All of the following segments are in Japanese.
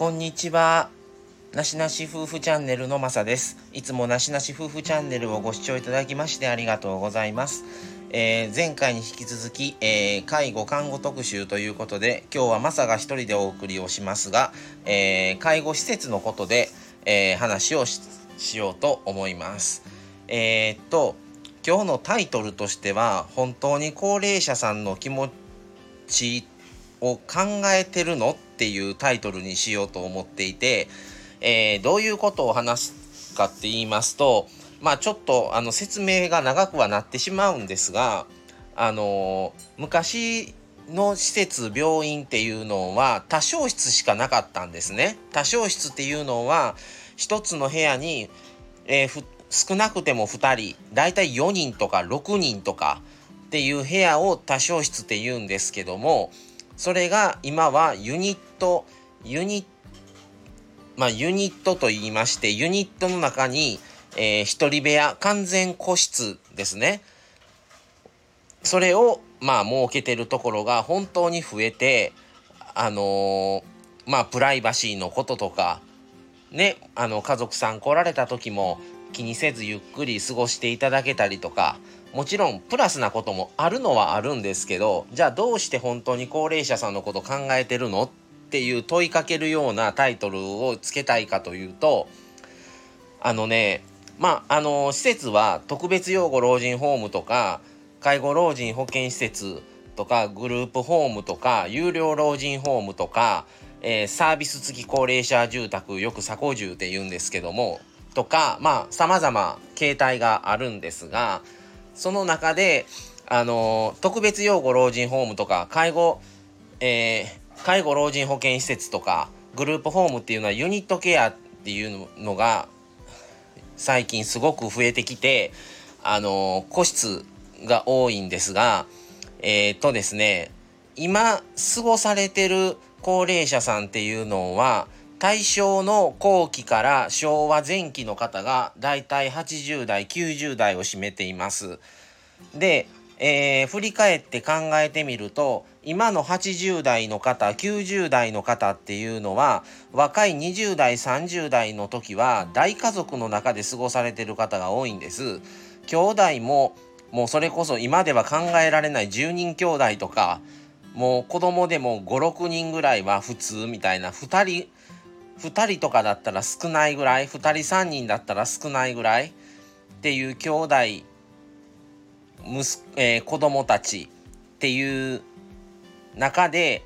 こんにちは。なしなし夫婦チャンネルのまさです。いつもなしなし夫婦チャンネルをご視聴いただきましてありがとうございます。えー前回に引き続き、えー介護看護特集ということで、今日はまさが一人でお送りをしますが、えー介護施設のことで、えー話をししようと思います。えーっと、今日のタイトルとしては、本当に高齢者さんの気持ちを考えてるの？っていうタイトルにしようと思っていて、えーどういうことを話すかって言いますとまあちょっとあの説明が長くはなってしまうんですがあのー昔の施設病院っていうのは多床室しかなかったんですね。多床室っていうのは一つの部屋に、えーふ少なくても2人だいたい4人とか6人とかっていう部屋を多床室って言うんですけどもそれが今はユニットユニまあユニットと言いましてユニットの中に、えー一人部屋完全個室ですね。それをまあ設けてるところが本当に増えてあのーまあプライバシーのこととかねあの家族さん来られた時も気にせずゆっくり過ごしていただけたりとかもちろんプラスなこともあるのはあるんですけどじゃあどうして本当に高齢者さんのこと考えてるのっていう問いかけるようなタイトルをつけたいかというとあのねまああの施設は特別養護老人ホームとか介護老人保健施設とかグループホームとか有料老人ホームとか、えーサービス付き高齢者住宅よく鎖骨住って言うんですけどもとかまあ様々形態があるんですがその中であの特別養護老人ホームとか介護、えー介護老人保健施設とかグループホームっていうのはユニットケアっていうのが最近すごく増えてきてあの個室が多いんですがえーっとですね今過ごされてる高齢者さんっていうのは大正の後期から昭和前期の方がだいたい80代90代を占めています。で、えー振り返って考えてみると今の80代の方90代の方っていうのは若い20代30代の時は大家族の中で過ごされてる方が多いんです。兄弟ももうそれこそ今では考えられない10人兄弟とかもう子供でも56人ぐらいは普通みたいな2人2人とかだったら少ないぐらい2人3人だったら少ないぐらいっていう兄弟息、えー子供たちっていう中で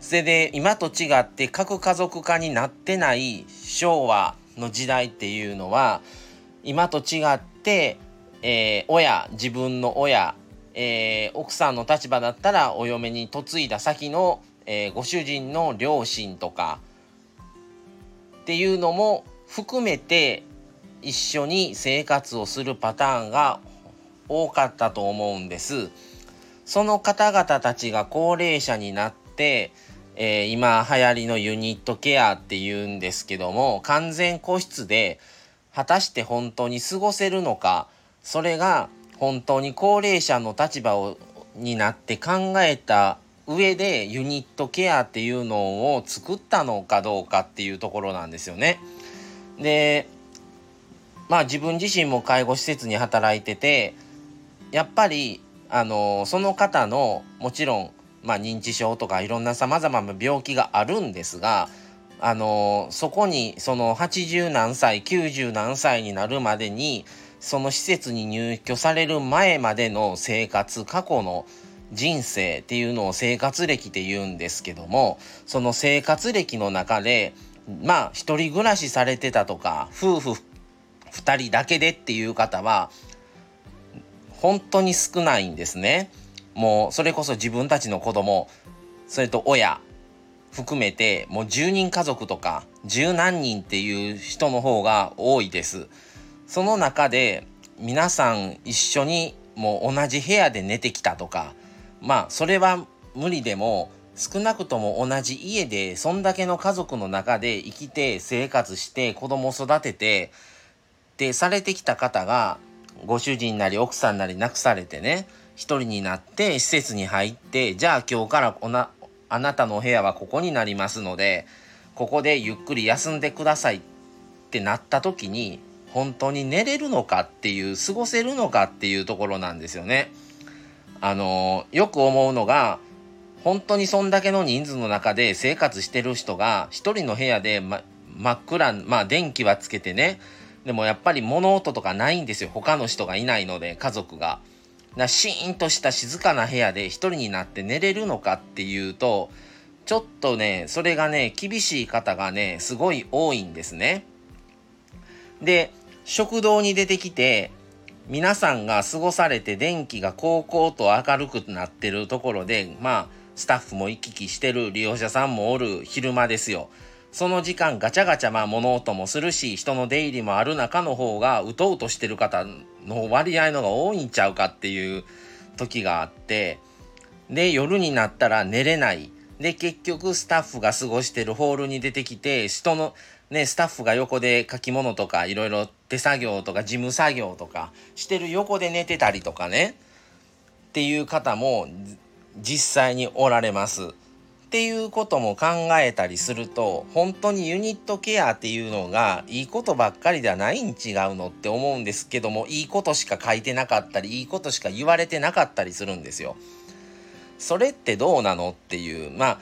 それで今と違って核家族化になってない昭和の時代っていうのは今と違って、えー親自分の親、えー奥さんの立場だったらお嫁に嫁いだ先の、えーご主人の両親とかっていうのも含めて一緒に生活をするパターンが多かったと思うんです。その方々たちが高齢者になって、えー今流行りのユニットケアっていうんですけども完全個室で果たして本当に過ごせるのかそれが本当に高齢者の立場をになって考えた上でユニットケアっていうのを作ったのかどうかっていうところなんですよね。でまあ自分自身も介護施設に働いててやっぱりあのその方のもちろん、まあ、認知症とかいろんなさまざまな病気があるんですがあのそこにその80何歳90何歳になるまでにその施設に入居される前までの生活過去の人生っていうのを生活歴って言うんですけどもその生活歴の中でまあ一人暮らしされてたとか夫婦2人だけでっていう方は本当に少ないんですね。もうそれこそ自分たちの子供それと親含めてもう10人家族とか十何人っていう人の方が多いです。その中で皆さん一緒にもう同じ部屋で寝てきたとかまあそれは無理でも少なくとも同じ家でそんだけの家族の中で生きて生活して子供を育ててでされてきた方がご主人なり奥さんなり亡くされてね一人になって施設に入ってじゃあ今日からおなあなたのお部屋はここになりますのでここでゆっくり休んでくださいってなった時に本当に寝れるのかっていう過ごせるのかっていうところなんですよね。あのよく思うのが本当にそんだけの人数の中で生活してる人が一人の部屋で、ま、真っ暗まあ電気はつけてねでもやっぱり物音とかないんですよ他の人がいないので家族が。なシーンとした静かな部屋で一人になって寝れるのかっていうとちょっとねそれがね厳しい方がねすごい多いんですね。で食堂に出てきて皆さんが過ごされて電気がこうこうと明るくなってるところでまあスタッフも行き来してる利用者さんもおる昼間ですよ。その時間ガチャガチャまあ物音もするし人の出入りもある中の方がうとうとしてる方の割合のが多いんちゃうかっていう時があってで夜になったら寝れないで結局スタッフが過ごしてるホールに出てきて人のねスタッフが横で書き物とかいろいろ手作業とか事務作業とかしてる横で寝てたりとかねっていう方も実際におられます。っていうことも考えたりすると本当にユニットケアっていうのがいいことばっかりではないん違うのって思うんですけどもいいことしか書いてなかったりいいことしか言われてなかったりするんですよ。それってどうなのっていうまあ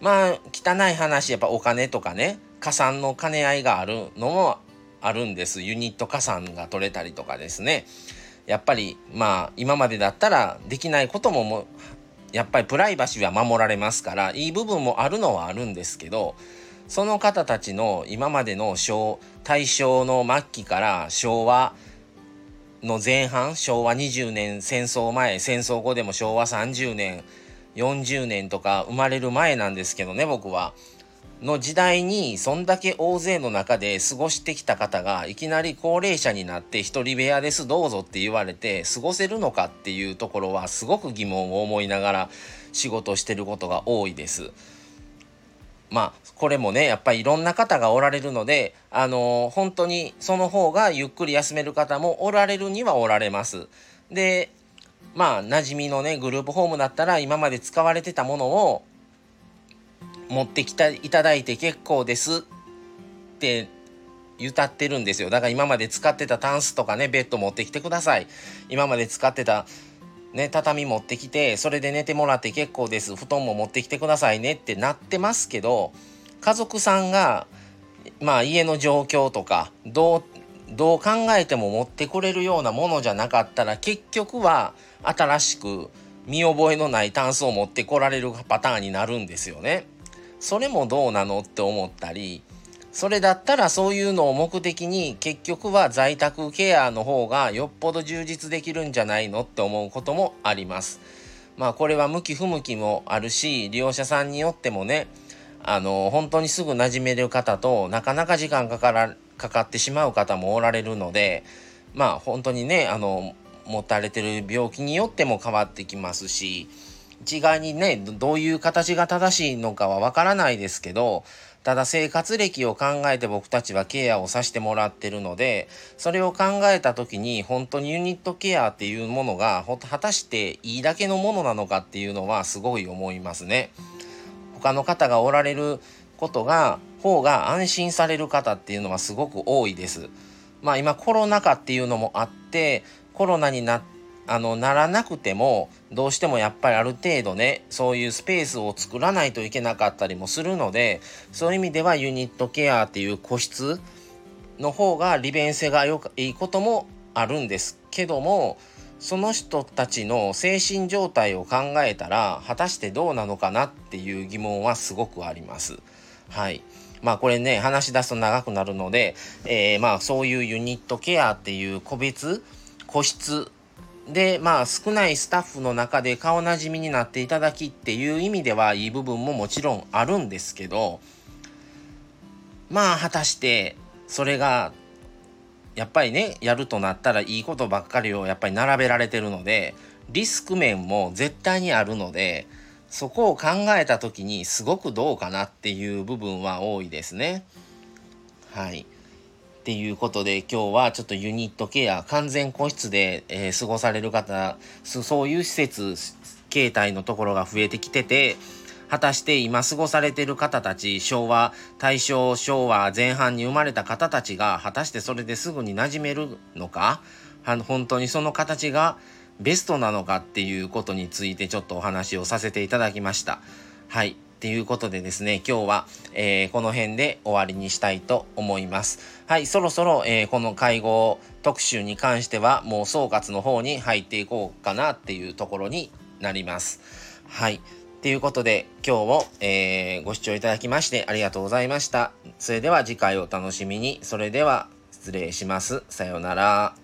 まあ汚い話やっぱお金とかね加算の兼ね合いがあるのもあるんですユニット加算が取れたりとかですねやっぱりまあ今までだったらできないことももやっぱりプライバシーは守られますからいい部分もあるのはあるんですけどその方たちの今までの小大正の末期から昭和の前半昭和20年戦争前戦争後でも昭和30年40年とか生まれる前なんですけどね僕は。の時代にそんだけ大勢の中で過ごしてきた方がいきなり高齢者になって一人部屋ですどうぞって言われて過ごせるのかっていうところはすごく疑問を思いながら仕事してることが多いです。まあこれもねやっぱりいろんな方がおられるのであのー、本当にその方がゆっくり休める方もおられるにはおられます。でまあ馴染みのねグループホームだったら今まで使われてたものを持ってきていただいて結構ですって言ったってるんですよ。だから今まで使ってたタンスとかねベッド持ってきてください。今まで使ってたね畳持ってきてそれで寝てもらって結構です。布団も持ってきてくださいねってなってますけど家族さんがまあ家の状況とかどうどう考えても持ってこれるようなものじゃなかったら結局は新しく見覚えのないタンスを持ってこられるパターンになるんですよね。それもどうなのって思ったりそれだったらそういうのを目的に結局は在宅ケアの方がよっぽど充実できるんじゃないのって思うこともあります。まあこれは向き不向きもあるし利用者さんによってもねあの本当にすぐ馴染める方となかなか時間かからかかってしまう方もおられるのでまあ本当にねあの持たれてる病気によっても変わってきますし一概にねどういう形が正しいのかはわからないですけどただ生活歴を考えて僕たちはケアをさせてもらってるのでそれを考えた時に本当にユニットケアっていうものが果たしていいだけのものなのかっていうのはすごい思いますね。他の方がおられることが方が安心される方っていうのはすごく多いです。まあ今コロナ禍っていうのもあってコロナになってあのならなくてもどうしてもやっぱりある程度ねそういうスペースを作らないといけなかったりもするのでそういう意味ではユニットケアっていう個室の方が利便性がよくいいこともあるんですけどもその人たちの精神状態を考えたら果たしてどうなのかなっていう疑問はすごくあります。はいまあこれね話し出すと長くなるので、えー、まあそういうユニットケアっていう個別個室で、まあ少ないスタッフの中で顔なじみになっていただきっていう意味ではいい部分ももちろんあるんですけど、まあ果たしてそれがやっぱりね、やるとなったらいいことばっかりをやっぱり並べられてるので、リスク面も絶対にあるので、そこを考えた時にすごくどうかなっていう部分は多いですね。はい。っていうことで今日はちょっとユニットケア完全個室で、えー、過ごされる方そういう施設形態のところが増えてきてて果たして今過ごされてる方たち、昭和、大正昭和前半に生まれた方たちが、果たしてそれですぐに馴染めるのか？本当にその形がベストなのかっていうことについてちょっとお話をさせていただきました。はい。ということでですね、今日は、えー、この辺で終わりにしたいと思います。はい、そろそろ、えー、この介護特集に関しては、もう総括の方に入っていこうかなっていうところになります。はい。ということで、今日も、えー、ご視聴いただきましてありがとうございました。それでは次回お楽しみに。それでは、失礼します。さようなら。